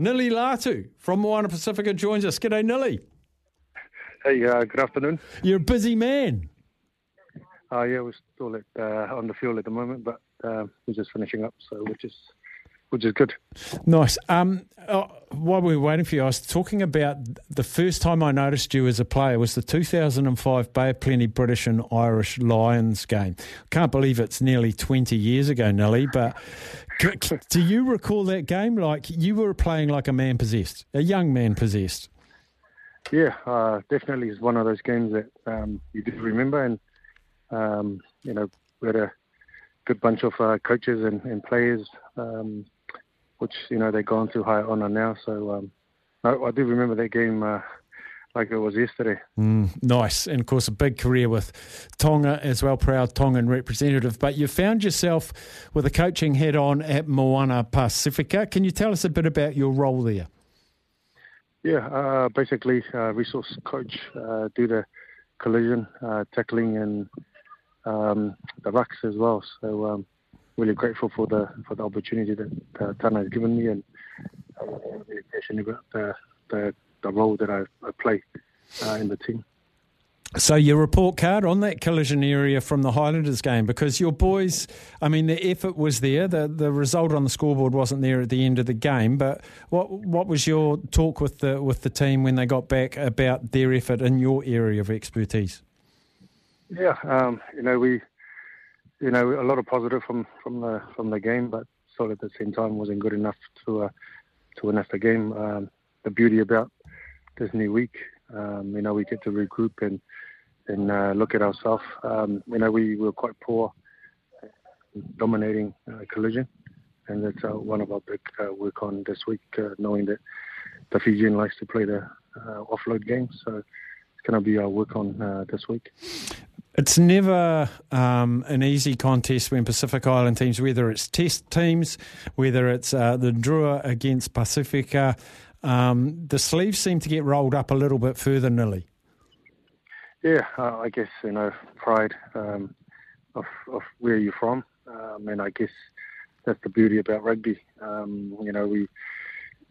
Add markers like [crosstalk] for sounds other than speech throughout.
Nili Latu from Moana Pasifika joins us. G'day, Nili. Hey, uh, good afternoon. You're a busy man. Uh, yeah, we're still at, uh, on the field at the moment, but uh, we're just finishing up, so we're is which is good. Nice. Um, uh, while we were waiting for you, I was talking about the first time I noticed you as a player was the 2005 Bay of Plenty British and Irish Lions game. Can't believe it's nearly 20 years ago, Nili, but do you recall that game? Like you were playing like a man possessed, a young man possessed. Yeah, uh, definitely is one of those games that um, you do remember, and um, you know we had a good bunch of uh, coaches and, and players um, which you know they've gone through high honour now. So um, I, I, do remember that game uh, like it was yesterday. Mm, nice, and of course a big career with Tonga as well, proud Tongan representative. But you found yourself with a coaching head on at Moana Pasifika. Can you tell us a bit about your role there? Yeah, uh, basically uh, resource coach, uh, do the collision, uh, tackling, and um, the rucks as well. So um, really grateful for the for the opportunity that uh, Tana has given me, and I'm really about the, the, the role that I, I play uh, in the team. So your report card on that collision area from the Highlanders game, because your boys, I mean, the effort was there. The the result on the scoreboard wasn't there at the end of the game. But what what was your talk with the with the team when they got back about their effort in your area of expertise? Yeah, um, you know we you know, a lot of positive from from the from the game, but still at the same time wasn't good enough to uh, to win us the game. Um, the beauty about this new week, um, you know, we get to regroup and and uh, look at ourselves. Um, you know, we were quite poor, dominating uh, collision, and that's uh, one of our big uh, work on this week, uh, knowing that the Fijian likes to play the offload game, so it's going to be our work on this week. It's never um, an easy contest when Pacific Island teams, whether it's test teams, whether it's uh, the Drua against Pasifika, um, the sleeves seem to get rolled up a little bit further, Nili. Yeah, uh, I guess, you know, pride um, of, of where you're from. Um, and I guess that's the beauty about rugby. Um, you know, we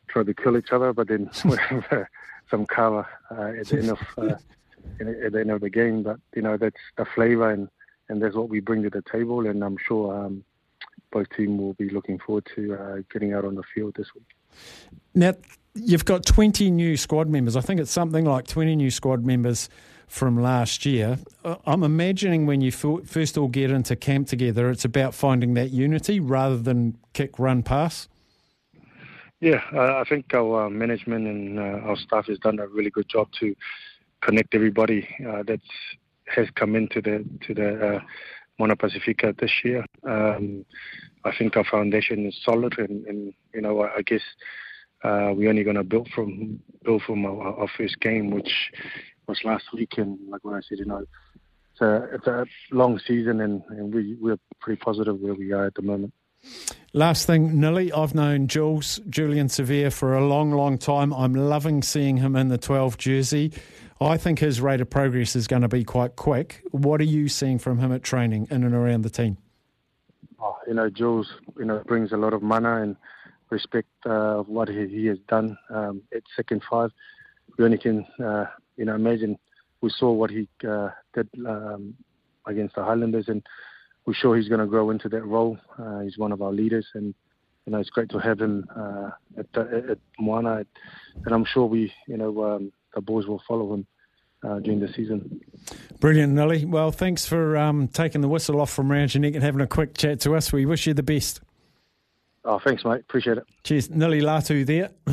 try to kill each other, but then [laughs] we have some cover uh, at the end of uh, [laughs] at the end of the game. But you know that's the flavour and and that's what we bring to the table. And I'm sure um, both teams will be looking forward to uh, getting out on the field this week. Now you've got 20 new squad members. I think it's something like 20 new squad members from last year. I'm imagining when you first all get into camp together, it's about finding that unity rather than kick, run, pass. Yeah, I think our uh, management and uh, our staff has done a really good job to connect everybody uh, that has come into the to the uh, Moana Pasifika this year. Um, I think our foundation is solid, and, and you know, I, I guess uh, we're only going to build from build from our, our, first game, which was last week. And like what I said, you know, it's a it's a long season, and, and we we're pretty positive where we are at the moment. Last thing, Nili, I've known Jules, Julian Savea for a long, long time. I'm loving seeing him in the 12 jersey. I think his rate of progress is going to be quite quick. What are you seeing from him at training in and around the team? Oh, you know, Jules, you know, brings a lot of mana and respect uh, of what he, he, has done um, at second five. We only can, uh, you know, imagine we saw what he uh, did um, against the Highlanders, and we're sure he's going to grow into that role. Uh, he's one of our leaders, and you know, it's great to have him uh, at, at Moana, and I'm sure we, you know. Um, the boys will follow him uh, during the season. Brilliant, Nili. Well, thanks for um, taking the whistle off from round your neck and having a quick chat to us. We wish you the best. Oh, thanks, mate. Appreciate it. Cheers. Nili Latu there. [clears throat]